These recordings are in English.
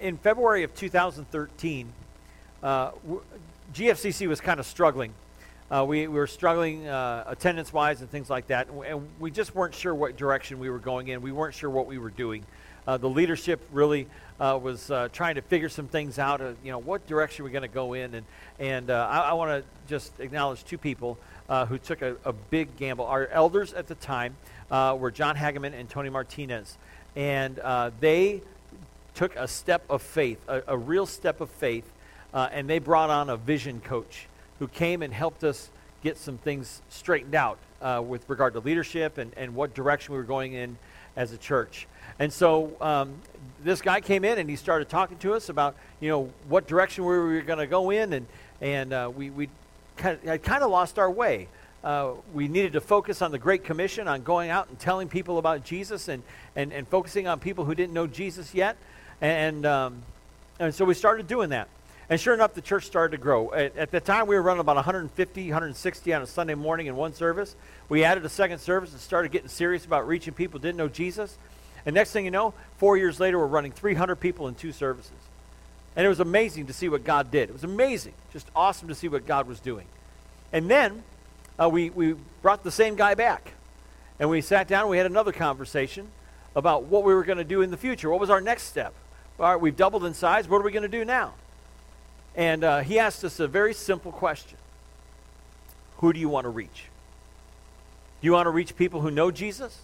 in February of 2013, uh, GFCC was kind of struggling. Uh, we, we were struggling uh, attendance wise and things like that, and, we just weren't sure what direction we were going in. We weren't sure what we were doing. Uh, the leadership really uh, was uh, trying to figure some things out. You know, what direction we're going to go in, and and I, I want to just acknowledge two people who took a, a, big gamble. Our elders at the time were John Hageman and Tony Martinez, and they took a step of faith, a, a real step of faith, and they brought on a vision coach who came and helped us get some things straightened out with regard to leadership and, and what direction we were going in as a church. And so um, this guy came in and he started talking to us about, you know, what direction we were going to go in, and and uh, we we kind of, kind of lost our way. Uh, we needed to focus on the Great Commission, on going out and telling people about Jesus, and and, and focusing on people who didn't know Jesus yet, and um, and so we started doing that. And sure enough, the church started to grow. At, at, the time, we were running about 150, 160 on a Sunday morning in one service. We added a second service and started getting serious about reaching people who didn't know Jesus. And next thing you know, four years later, we're running 300 people in two services. And it was amazing to see what God did. It was amazing, just awesome to see what God was doing. And then uh, we, we brought the same guy back. And we sat down and we had another conversation about what we were going to do in the future. What was our next step? All right, we've doubled in size. What are we going to do now? And uh, he asked us a very simple question Who do you want to reach? Do you want to reach people who know Jesus?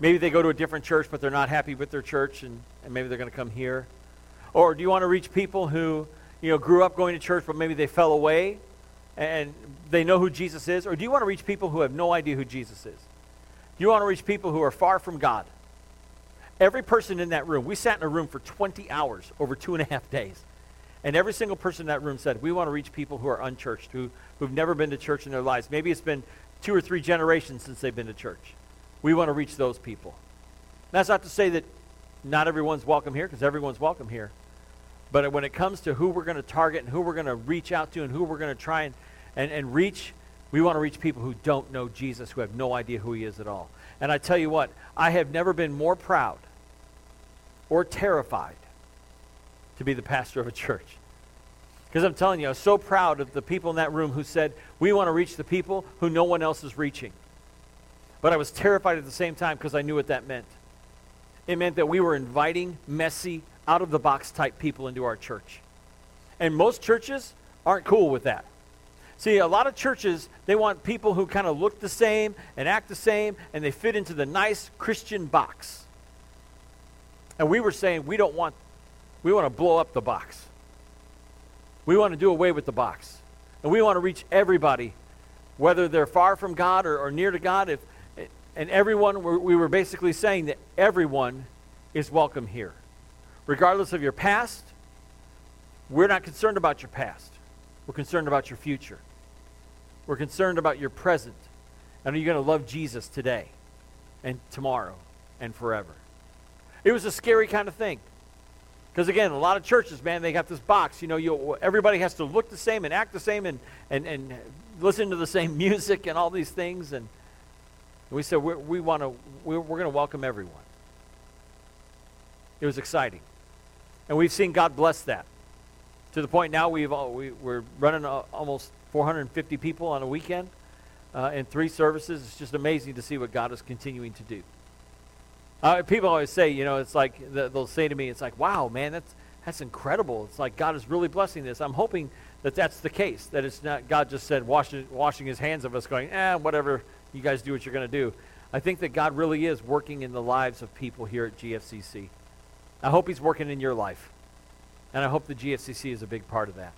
Maybe they go to a different church, but they're not happy with their church, and, and maybe they're going to come here. Or do you want to reach people who, you know, grew up going to church, but maybe they fell away and they know who Jesus is? Or do you want to reach people who have no idea who Jesus is? Do you want to reach people who are far from God? Every person in that room, we sat in a room for 20 hours over two and a half days. And every single person in that room said, We want to reach people who are unchurched, who, who've never been to church in their lives. Maybe it's been two or three generations since they've been to church. We want to reach those people. That's not to say that not everyone's welcome here, because everyone's welcome here. But when it comes to who we're going to target and who we're going to reach out to and who we're going to try and, and, and reach, we want to reach people who don't know Jesus, who have no idea who he is at all. And I tell you what, I have never been more proud or terrified to be the pastor of a church. Because I'm telling you, I was so proud of the people in that room who said, We want to reach the people who no one else is reaching. But I was terrified at the same time because I knew what that meant. It meant that we were inviting messy, out of the box type people into our church. And most churches aren't cool with that. See, a lot of churches, they want people who kind of look the same and act the same, and they fit into the nice Christian box. And we were saying we don't want, we want to blow up the box. We want to do away with the box. And we want to reach everybody, whether they're far from God or, or near to God. If, and everyone, we were basically saying that everyone is welcome here. Regardless of your past, we're not concerned about your past. We're concerned about your future. We're concerned about your present. And are you going to love Jesus today and tomorrow and forever? It was a scary kind of thing. Because again, a lot of churches, man, they got this box. You know, you, everybody has to look the same and act the same and, and, and listen to the same music and all these things. And we said, we, we want to, we're, we're going to welcome everyone. It was exciting. And we've seen God bless that. To the point now we've all, we, we're running almost 450 people on a weekend uh, in three services. It's just amazing to see what God is continuing to do. Uh, people always say, you know, it's like they'll say to me, it's like, wow, man, that's that's incredible. It's like God is really blessing this. I'm hoping that that's the case. That it's not God just said washing washing His hands of us, going, eh, whatever you guys do what you're going to do. I think that God really is working in the lives of people here at GFCC. I hope He's working in your life. And I hope the GFCC is a big part of that.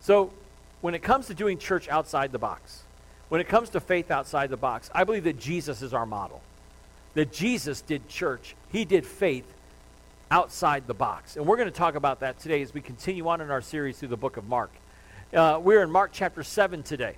So, when it comes to doing church outside the box, when it comes to faith outside the box, I believe that Jesus is our model. That Jesus did church, He did faith outside the box. And we're going to talk about that today as we continue on in our series through the book of Mark. Uh, we're in Mark chapter 7 today.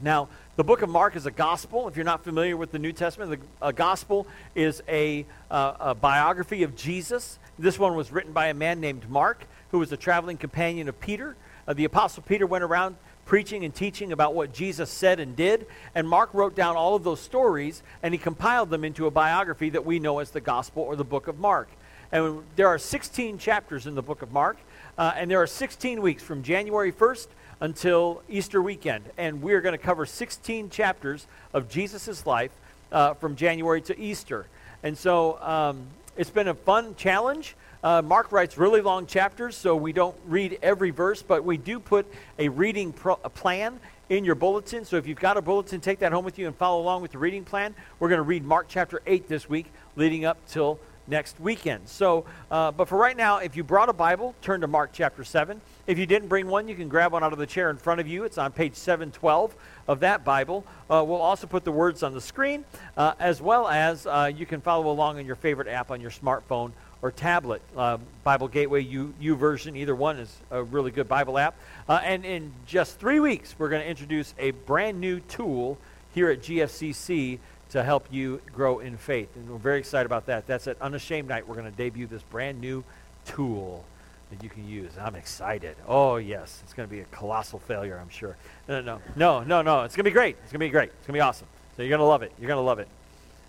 Now, the book of Mark is a gospel. If you're not familiar with the New Testament, the, a gospel is a, uh, a biography of Jesus. This one was written by a man named Mark, who was a traveling companion of Peter. Uh, the Apostle Peter went around preaching and teaching about what Jesus said and did, and Mark wrote down all of those stories and he compiled them into a biography that we know as the gospel or the book of Mark. And there are 16 chapters in the book of Mark, uh, and there are 16 weeks from January 1st until Easter weekend. And we're going to cover 16 chapters of Jesus' life uh, from January to Easter. And so um, it's been a fun challenge. Uh, Mark writes really long chapters, so we don't read every verse, but we do put a reading pro- a plan in your bulletin. So if you've got a bulletin, take that home with you and follow along with the reading plan. We're going to read Mark chapter 8 this week, leading up till next weekend. So, uh, but for right now, if you brought a Bible, turn to Mark chapter 7. If you didn't bring one, you can grab one out of the chair in front of you. It's on page 712 of that Bible. Uh, we'll also put the words on the screen, uh, as well as uh, you can follow along on your favorite app on your smartphone or tablet. Uh, Bible Gateway U, YouVersion, either one is a really good Bible app. Uh, and in just three weeks, we're going to introduce a brand new tool here at GFCC to help you grow in faith. And we're very excited about that. That's at Unashamed Night. We're going to debut this brand new tool that you can use. I'm excited. Oh, yes. It's going to be a colossal failure, I'm sure. No, no, no, no, no. It's going to be great. It's going to be great. It's going to be awesome. So you're going to love it. You're going to love it.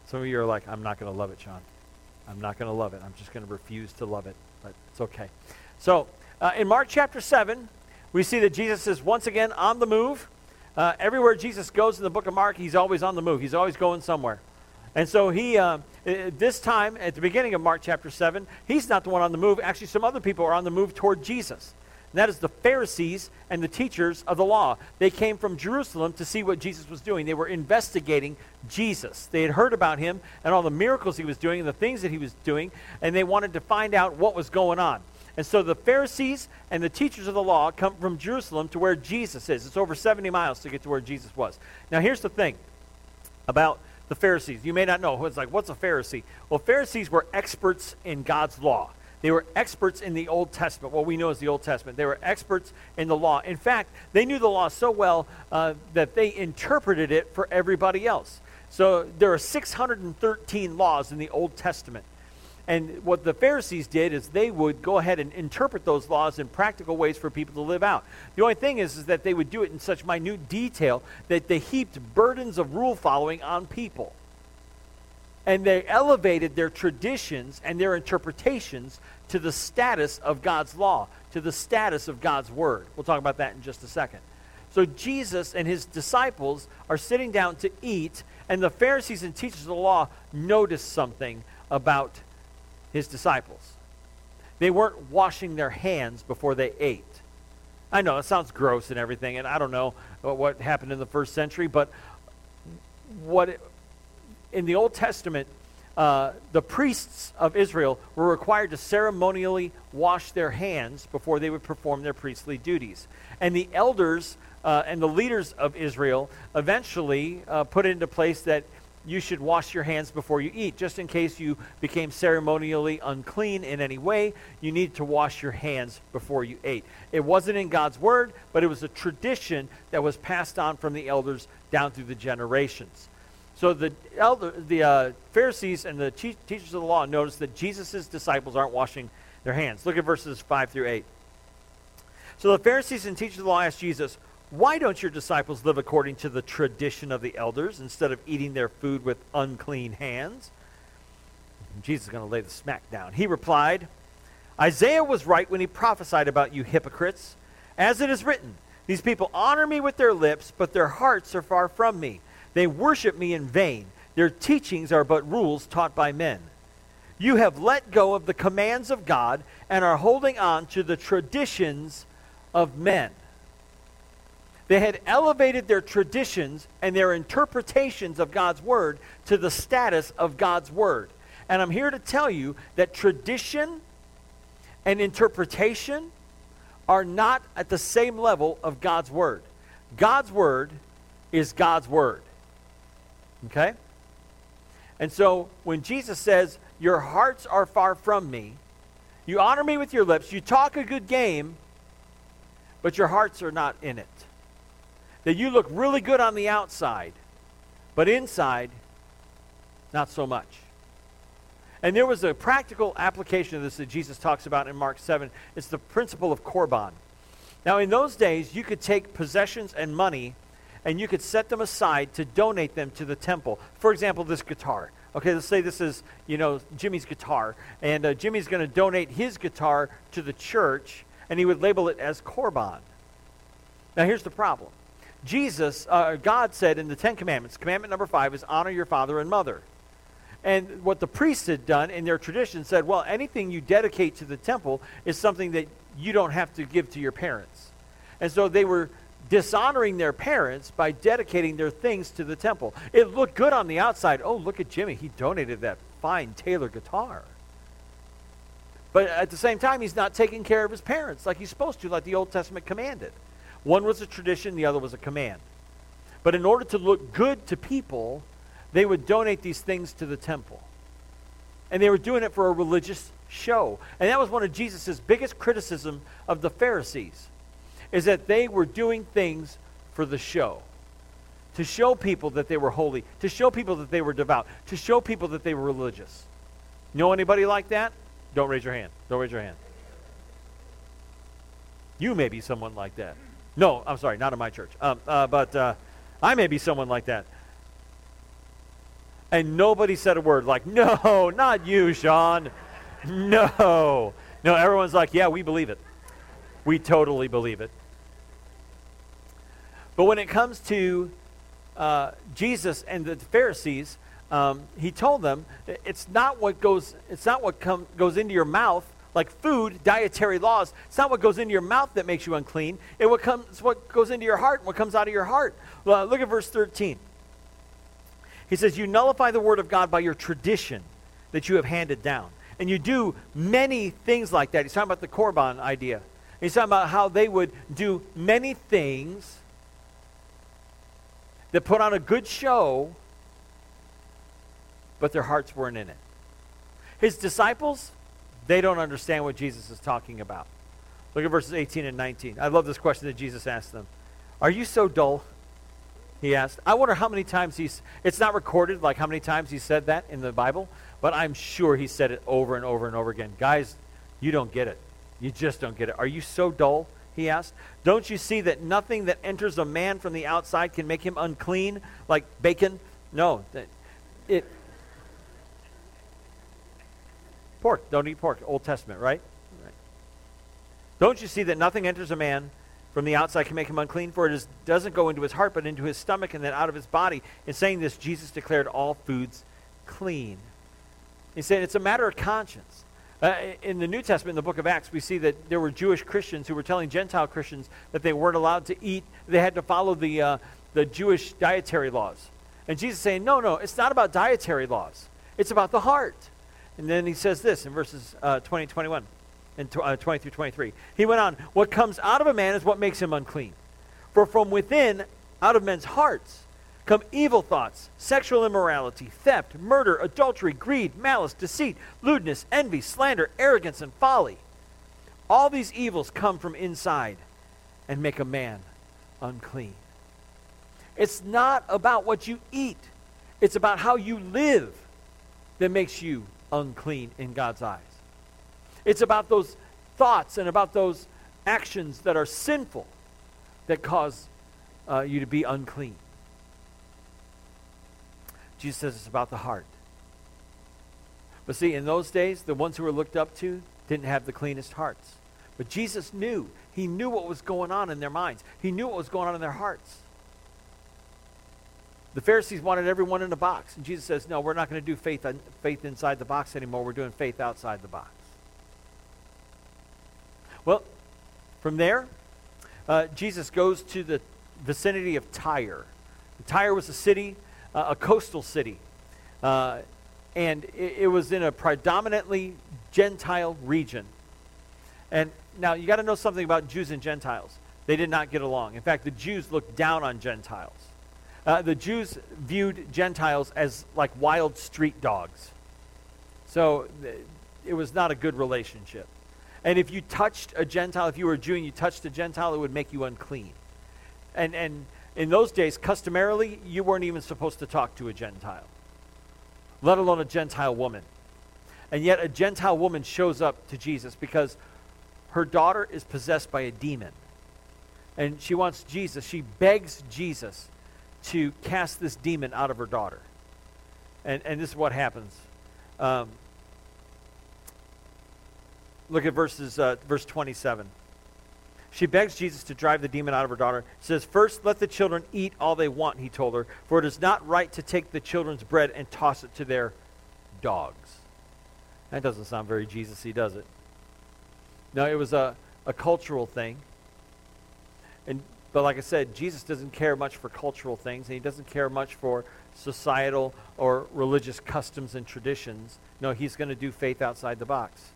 Some of you are like, I'm not going to love it, Sean. I'm not going to love it. I'm just going to refuse to love it. But it's okay. So uh, in Mark chapter 7, we see that Jesus is once again on the move. Uh, everywhere Jesus goes in the book of Mark, he's always on the move. He's always going somewhere. And so he, uh, this time, at the beginning of Mark chapter 7, he's not the one on the move. Actually, some other people are on the move toward Jesus. And that is the Pharisees and the teachers of the law. They came from Jerusalem to see what Jesus was doing. They were investigating Jesus. They had heard about him and all the miracles he was doing and the things that he was doing, and they wanted to find out what was going on. And so the Pharisees and the teachers of the law come from Jerusalem to where Jesus is. It's over 70 miles to get to where Jesus was. Now, here's the thing about the Pharisees. You may not know. It's like, what's a Pharisee? Well, Pharisees were experts in God's law. They were experts in the Old Testament, what we know as the Old Testament. They were experts in the law. In fact, they knew the law so well uh, that they interpreted it for everybody else. So there are 613 laws in the Old Testament. And what the Pharisees did is they would go ahead and interpret those laws in practical ways for people to live out. The only thing is, is that they would do it in such minute detail that they heaped burdens of rule following on people. And they elevated their traditions and their interpretations to the status of God's law, to the status of God's word. We'll talk about that in just a second. So Jesus and his disciples are sitting down to eat, and the Pharisees and teachers of the law notice something about his disciples. They weren't washing their hands before they ate. I know it sounds gross and everything, and I don't know what happened in the first century, but what it, in the Old Testament, uh, the priests of Israel were required to ceremonially wash their hands before they would perform their priestly duties. And the elders uh, and the leaders of Israel eventually uh, put into place that you should wash your hands before you eat. Just in case you became ceremonially unclean in any way, you need to wash your hands before you ate. It wasn't in God's word, but it was a tradition that was passed on from the elders down through the generations. So the elder, the uh, Pharisees and the teachers of the law noticed that Jesus' disciples aren't washing their hands. Look at verses 5 through 8. So the Pharisees and teachers of the law asked Jesus, why don't your disciples live according to the tradition of the elders instead of eating their food with unclean hands? Jesus is going to lay the smack down. He replied, Isaiah was right when he prophesied about you hypocrites. As it is written, these people honor me with their lips, but their hearts are far from me. They worship me in vain. Their teachings are but rules taught by men. You have let go of the commands of God and are holding on to the traditions of men. They had elevated their traditions and their interpretations of God's word to the status of God's word. And I'm here to tell you that tradition and interpretation are not at the same level of God's word. God's word is God's word. Okay? And so when Jesus says, Your hearts are far from me, you honor me with your lips, you talk a good game, but your hearts are not in it that you look really good on the outside, but inside, not so much. And there was a practical application of this that Jesus talks about in Mark 7. It's the principle of Korban. Now, in those days, you could take possessions and money and you could set them aside to donate them to the temple. For example, this guitar. Okay, let's say this is, you know, Jimmy's guitar, and uh, Jimmy's going to donate his guitar to the church, and he would label it as Korban. Now, here's the problem. Jesus, uh, God said in the Ten Commandments, commandment number five is honor your father and mother. And what the priests had done in their tradition said, well, anything you dedicate to the temple is something that you don't have to give to your parents. And so they were dishonoring their parents by dedicating their things to the temple. It looked good on the outside. Oh, look at Jimmy. He donated that fine Taylor guitar. But at the same time, he's not taking care of his parents like he's supposed to, like the Old Testament commanded. One was a tradition, the other was a command. But in order to look good to people, they would donate these things to the temple. And they were doing it for a religious show. And that was one of Jesus' biggest criticism of the Pharisees, is that they were doing things for the show. To show people that they were holy, to show people that they were devout, to show people that they were religious. Know anybody like that? Don't raise your hand. Don't raise your hand. You may be someone like that. No, I'm sorry, not in my church. Um, uh, but uh, I may be someone like that. And nobody said a word like, no, not you, Sean. No. No, everyone's like, yeah, we believe it. We totally believe it. But when it comes to uh, Jesus and the Pharisees, um, he told them it's not what goes it's not what come, goes into your mouth like food, dietary laws. It's not what goes into your mouth that makes you unclean. It what comes, what goes into your heart, and what comes out of your heart. Look at verse 13. He says, You nullify the word of God by your tradition that you have handed down. And you do many things like that. He's talking about the Korban idea. He's talking about how they would do many things that put on a good show, but their hearts weren't in it. His disciples, they don't understand what Jesus is talking about. Look at verses 18 and 19. I love this question that Jesus asked them. Are you so dull? He asked. I wonder how many times he's, it's not recorded like how many times he said that in the Bible, but I'm sure he said it over and over and over again. Guys, you don't get it. You just don't get it. Are you so dull? He asked. Don't you see that nothing that enters a man from the outside can make him unclean, like bacon? No. It, Pork. Don't eat pork. Old Testament, right? right? Don't you see that nothing enters a man from the outside can make him unclean? For it is, doesn't go into his heart, but into his stomach and then out of his body. In saying this, Jesus declared all foods clean. He said it's a matter of conscience. Uh, in the New Testament, in the book of Acts, we see that there were Jewish Christians who were telling Gentile Christians that they weren't allowed to eat. They had to follow the, uh, the Jewish dietary laws. And Jesus saying, no, no, it's not about dietary laws. It's about the heart. And then he says this in verses uh, 20 21 and tw- uh, 20 through 23. He went on, What comes out of a man is what makes him unclean. For from within, out of men's hearts, come evil thoughts, sexual immorality, theft, murder, adultery, greed, malice, deceit, lewdness, envy, slander, arrogance, and folly. All these evils come from inside and make a man unclean. It's not about what you eat, it's about how you live that makes you unclean in God's eyes. It's about those thoughts and about those actions that are sinful that cause uh, you to be unclean. Jesus says it's about the heart. But see, in those days, the ones who were looked up to didn't have the cleanest hearts. But Jesus knew. He knew what was going on in their minds, He knew what was going on in their hearts. The Pharisees wanted everyone in a box. And Jesus says, no, we're not going to do faith, faith inside the box anymore. We're doing faith outside the box. Well, from there, uh, Jesus goes to the vicinity of Tyre. Tyre was a city, uh, a coastal city. Uh, and it, it was in a predominantly Gentile region. And now you got to know something about Jews and Gentiles. They did not get along. In fact, the Jews looked down on Gentiles. Uh, the Jews viewed Gentiles as like wild street dogs. So th- it was not a good relationship. And if you touched a Gentile, if you were a Jew and you touched a Gentile, it would make you unclean. And, and in those days, customarily, you weren't even supposed to talk to a Gentile, let alone a Gentile woman. And yet, a Gentile woman shows up to Jesus because her daughter is possessed by a demon. And she wants Jesus, she begs Jesus to cast this demon out of her daughter. And, and this is what happens. Um, look at verses, uh, verse 27. She begs Jesus to drive the demon out of her daughter. Says, First, let the children eat all they want, he told her, for it is not right to take the children's bread and toss it to their dogs. That doesn't sound very Jesus y, does it? No, it was a, a cultural thing. And, but like I said, Jesus doesn't care much for cultural things, and he doesn't care much for societal or religious customs and traditions. No, he's going to do faith outside the box.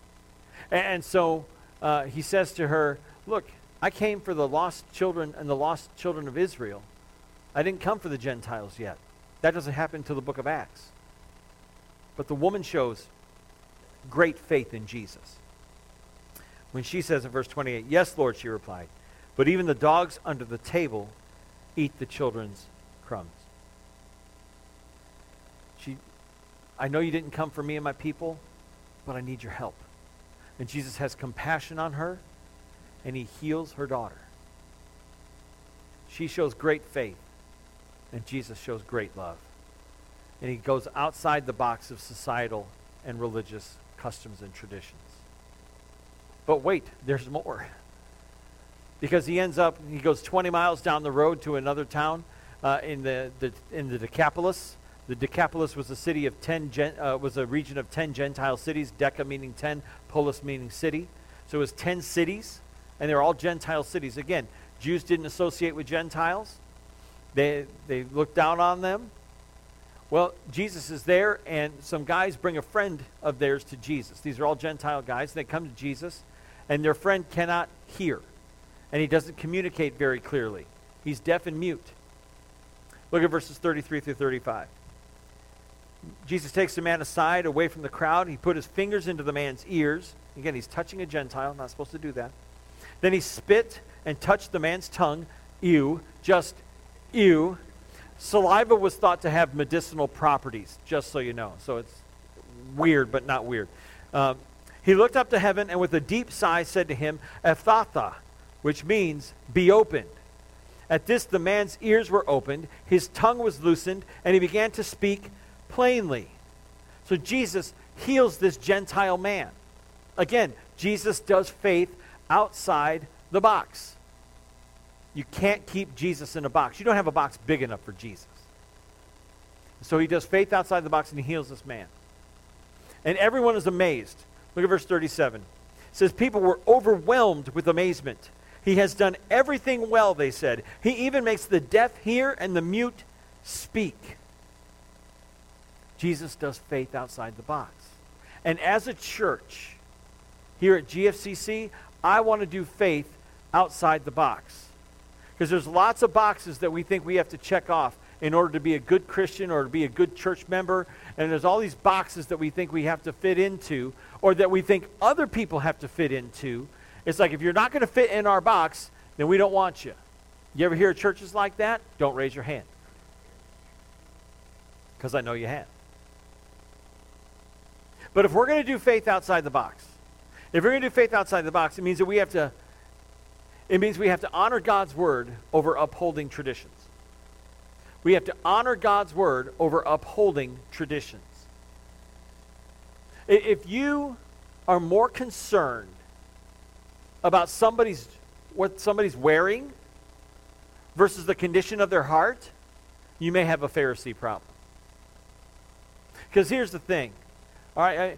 And, so uh, he says to her, Look, I came for the lost children and the lost children of Israel. I didn't come for the Gentiles yet. That doesn't happen until the book of Acts. But the woman shows great faith in Jesus. When she says in verse 28, Yes, Lord, she replied, but even the dogs under the table eat the children's crumbs. She, I know you didn't come for me and my people, but I need your help. And Jesus has compassion on her and he heals her daughter. She shows great faith, and Jesus shows great love. And he goes outside the box of societal and religious customs and traditions. But wait, there's more. Because he ends up, he goes 20 miles down the road to another town uh, in, the, the, in the Decapolis. The Decapolis was a city of 10, gen, uh, was a region of 10 Gentile cities, Deca meaning 10, polis meaning city. So it was 10 cities and they're all Gentile cities. Again, Jews didn't associate with Gentiles. They, they looked down on them. Well, Jesus is there, and some guys bring a friend of theirs to Jesus. These are all Gentile guys. They come to Jesus, and their friend cannot hear, and he doesn't communicate very clearly. He's deaf and mute. Look at verses 33 through 35. Jesus takes the man aside, away from the crowd. He put his fingers into the man's ears. Again, he's touching a Gentile, not supposed to do that. Then he spit and touched the man's tongue. Ew. Just ew. Saliva was thought to have medicinal properties, just so you know. So it's weird, but not weird. Um, he looked up to heaven and with a deep sigh said to him, Ephphatha, which means be opened. At this, the man's ears were opened, his tongue was loosened, and he began to speak plainly. So Jesus heals this Gentile man. Again, Jesus does faith outside the box. You can't keep Jesus in a box. You don't have a box big enough for Jesus. So he does faith outside the box and he heals this man. And everyone is amazed. Look at verse 37. It says, People were overwhelmed with amazement. He has done everything well, they said. He even makes the deaf hear and the mute speak. Jesus does faith outside the box. And as a church, here at GFCC, I want to do faith outside the box. Because there's lots of boxes that we think we have to check off in order to be a good Christian or to be a good church member. And there's all these boxes that we think we have to fit into or that we think other people have to fit into. It's like if you're not going to fit in our box, then we don't want you. You ever hear churches like that? Don't raise your hand. Because I know you have. But if we're going to do faith outside the box, if we're going to do faith outside the box, it means that we have to it means we have to honor God's word over upholding traditions. We have to honor God's word over upholding traditions. If you are more concerned about somebody's what somebody's wearing versus the condition of their heart, you may have a Pharisee problem. Because here's the thing. All right, I,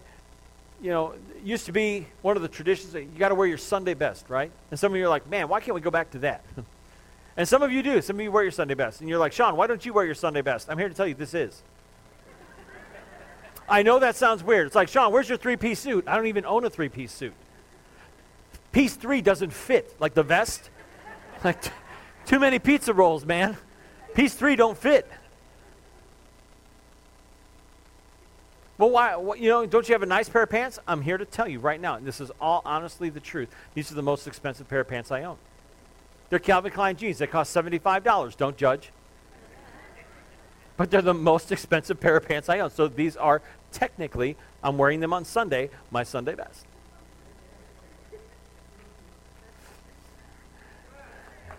you know, used to be one of the traditions that you got to wear your Sunday best, right? And some of you are like, man, why can't we go back to that? and some of you do. Some of you wear your Sunday best. And you're like, Sean, why don't you wear your Sunday best? I'm here to tell you this is. I know that sounds weird. It's like, Sean, where's your three piece suit? I don't even own a three piece suit. Piece three doesn't fit, like the vest. Like, t- too many pizza rolls, man. Piece three don't fit. Well, why? You know, don't you have a nice pair of pants? I'm here to tell you right now, and this is all honestly the truth. These are the most expensive pair of pants I own. They're Calvin Klein jeans. They cost $75. Don't judge. But they're the most expensive pair of pants I own. So these are technically, I'm wearing them on Sunday, my Sunday best.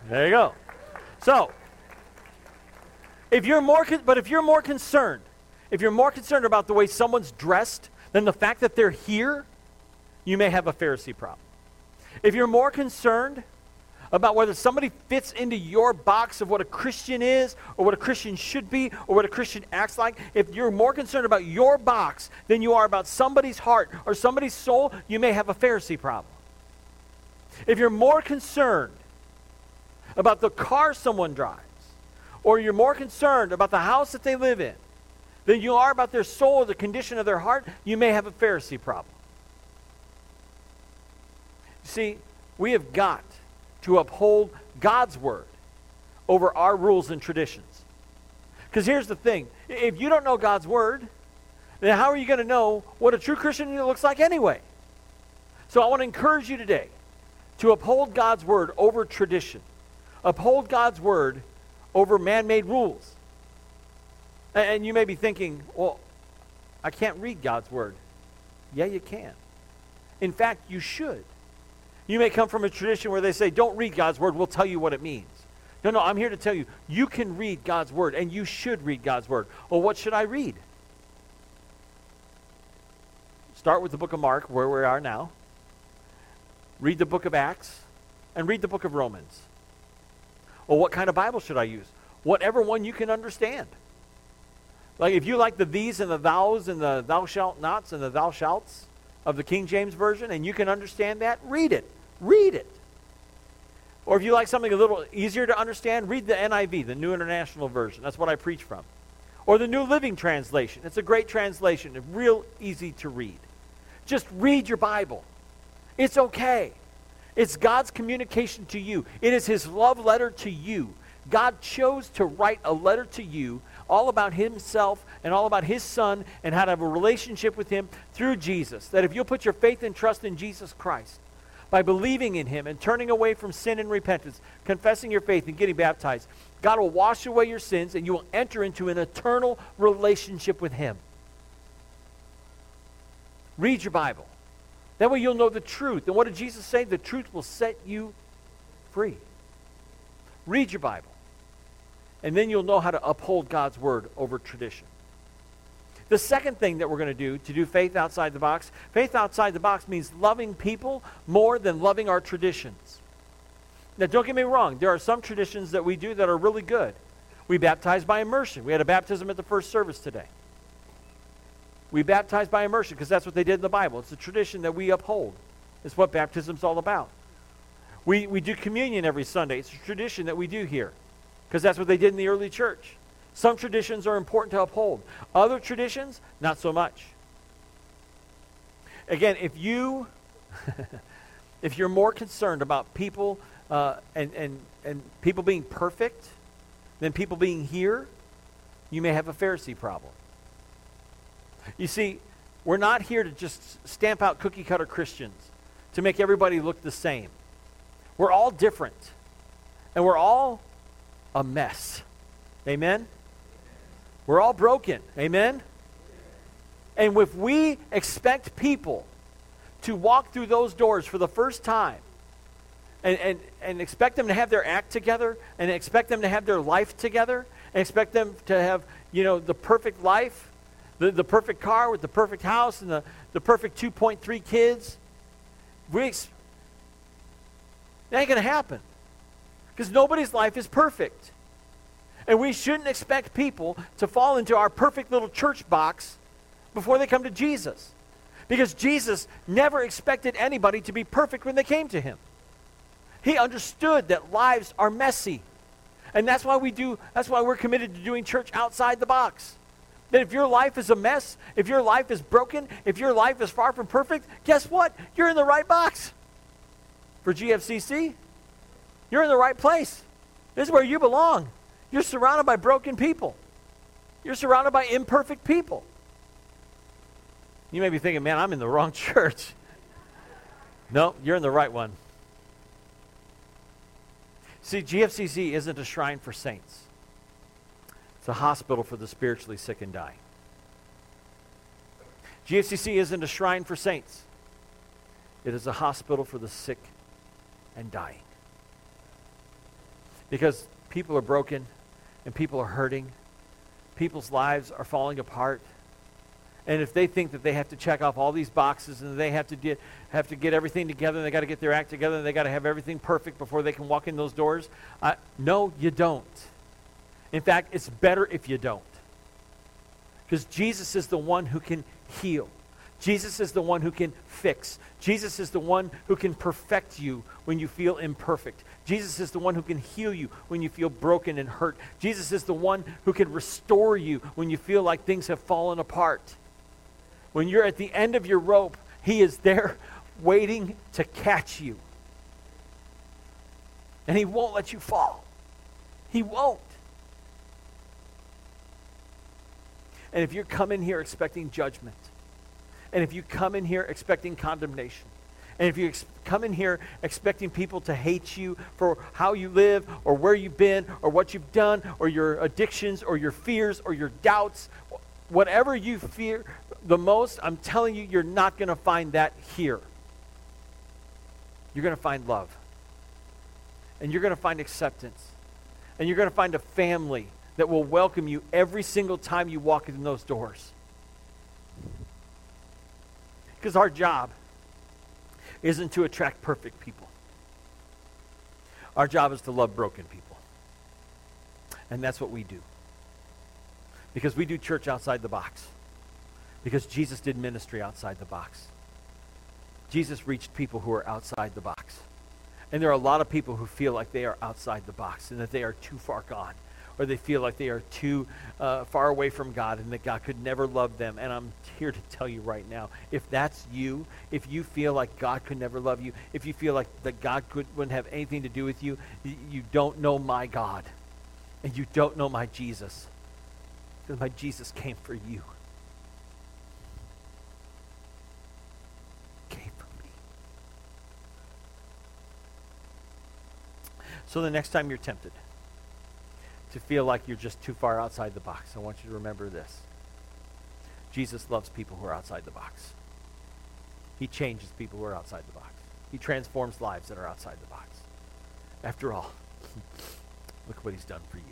There you go. So, if you're more, con- but if you're more concerned if you're more concerned about the way someone's dressed than the fact that they're here, you may have a Pharisee problem. If you're more concerned about whether somebody fits into your box of what a Christian is or what a Christian should be or what a Christian acts like, if you're more concerned about your box than you are about somebody's heart or somebody's soul, you may have a Pharisee problem. If you're more concerned about the car someone drives or you're more concerned about the house that they live in than you are about their soul or the condition of their heart, you may have a Pharisee problem. See, we have got to uphold God's word over our rules and traditions. Because here's the thing if you don't know God's word, then how are you going to know what a true Christian looks like anyway? So I want to encourage you today to uphold God's word over tradition, uphold God's word over man made rules. And you may be thinking, well, I can't read God's word. Yeah, you can. In fact, you should. You may come from a tradition where they say, don't read God's word, we'll tell you what it means. No, no, I'm here to tell you, you can read God's word, and you should read God's word. Well, what should I read? Start with the book of Mark, where we are now. Read the book of Acts, and read the book of Romans. Well, what kind of Bible should I use? Whatever one you can understand. Like if you like the these and the thous and the thou shalt nots and the thou shalts of the King James Version and you can understand that, read it. Read it. Or if you like something a little easier to understand, read the NIV, the New International Version. That's what I preach from. Or the New Living Translation. It's a great translation. Real easy to read. Just read your Bible. It's okay. It's God's communication to you. It is his love letter to you. God chose to write a letter to you all about himself and all about his son and how to have a relationship with him through Jesus. That if you'll put your faith and trust in Jesus Christ, by believing in him and turning away from sin and repentance, confessing your faith and getting baptized, God will wash away your sins and you will enter into an eternal relationship with him. Read your Bible. That way you'll know the truth. And what did Jesus say? The truth will set you free. Read your Bible. And then you'll know how to uphold God's word over tradition. The second thing that we're going to do to do faith outside the box, faith outside the box means loving people more than loving our traditions. Now, don't get me wrong, there are some traditions that we do that are really good. We baptize by immersion. We had a baptism at the first service today. We baptize by immersion because that's what they did in the Bible. It's a tradition that we uphold. It's what baptism's all about. We, we do communion every Sunday. It's a tradition that we do here because that's what they did in the early church. Some traditions are important to uphold, other traditions, not so much. Again, if you. if you're more concerned about people uh, and, and, and people being perfect than people being here, you may have a Pharisee problem. You see, we're not here to just stamp out cookie cutter Christians to make everybody look the same. We're all different, and we're all a mess. Amen? We're all broken. Amen? And if we expect people to walk through those doors for the first time and, and, and expect them to have their act together and expect them to have their life together and expect them to have, you know, the perfect life, the, the perfect car with the perfect house and the, the perfect 2.3 kids, we that ain't going to happen. Because nobody's life is perfect. And we shouldn't expect people to fall into our perfect little church box before they come to Jesus. Because Jesus never expected anybody to be perfect when they came to him. He understood that lives are messy. And that's why we do that's why we're committed to doing church outside the box. That if your life is a mess, if your life is broken, if your life is far from perfect, guess what? You're in the right box. For GFCC, you're in the right place. This is where you belong. You're surrounded by broken people. You're surrounded by imperfect people. You may be thinking, man, I'm in the wrong church. no, you're in the right one. See, GFCC isn't a shrine for saints, it's a hospital for the spiritually sick and dying. GFCC isn't a shrine for saints, it is a hospital for the sick and dying. Because people are broken and people are hurting people's lives are falling apart, and if they think that they have to check off all these boxes and they have to get have to get everything together and they got to get their act together and they got to have everything perfect before they can walk in those doors, uh, no, you don't. In fact, it's better if you don't. Because Jesus is the one who can heal. Jesus is the one who can fix. Jesus is the one who can perfect you when you feel imperfect. Jesus is the one who can heal you when you feel broken and hurt. Jesus is the one who can restore you when you feel like things have fallen apart. When you're at the end of your rope, He is there waiting to catch you. And He won't let you fall. He won't. And if you come in here expecting judgment, and if you come in here expecting condemnation, and if you ex- come in here expecting people to hate you for how you live, or where you've been, or what you've done, or your addictions, or your fears, or your doubts, whatever you fear the most, I'm telling you, you're not going to find that here. You're going to find love. And you're going to find acceptance. And you're going to find a family that will welcome you every single time you walk in those doors. Because our job isn't to attract perfect people. Our job is to love broken people. And that's what we do. Because we do church outside the box. Because Jesus did ministry outside the box. Jesus reached people who are outside the box. And there are a lot of people who feel like they are outside the box and that they are too far gone or they feel like they are too uh, far away from God and that God could never love them. And I'm here to tell you right now if that's you, if you feel like God could never love you, if you feel like that God could, wouldn't have anything to do with you, you don't know my God and you don't know my Jesus. Because my Jesus came for you. Came for me. So the next time you're tempted, to feel like you're just too far outside the box. I want you to remember this. Jesus loves people who are outside the box. He changes people who are outside the box. He transforms lives that are outside the box. After all, look what he's done for you.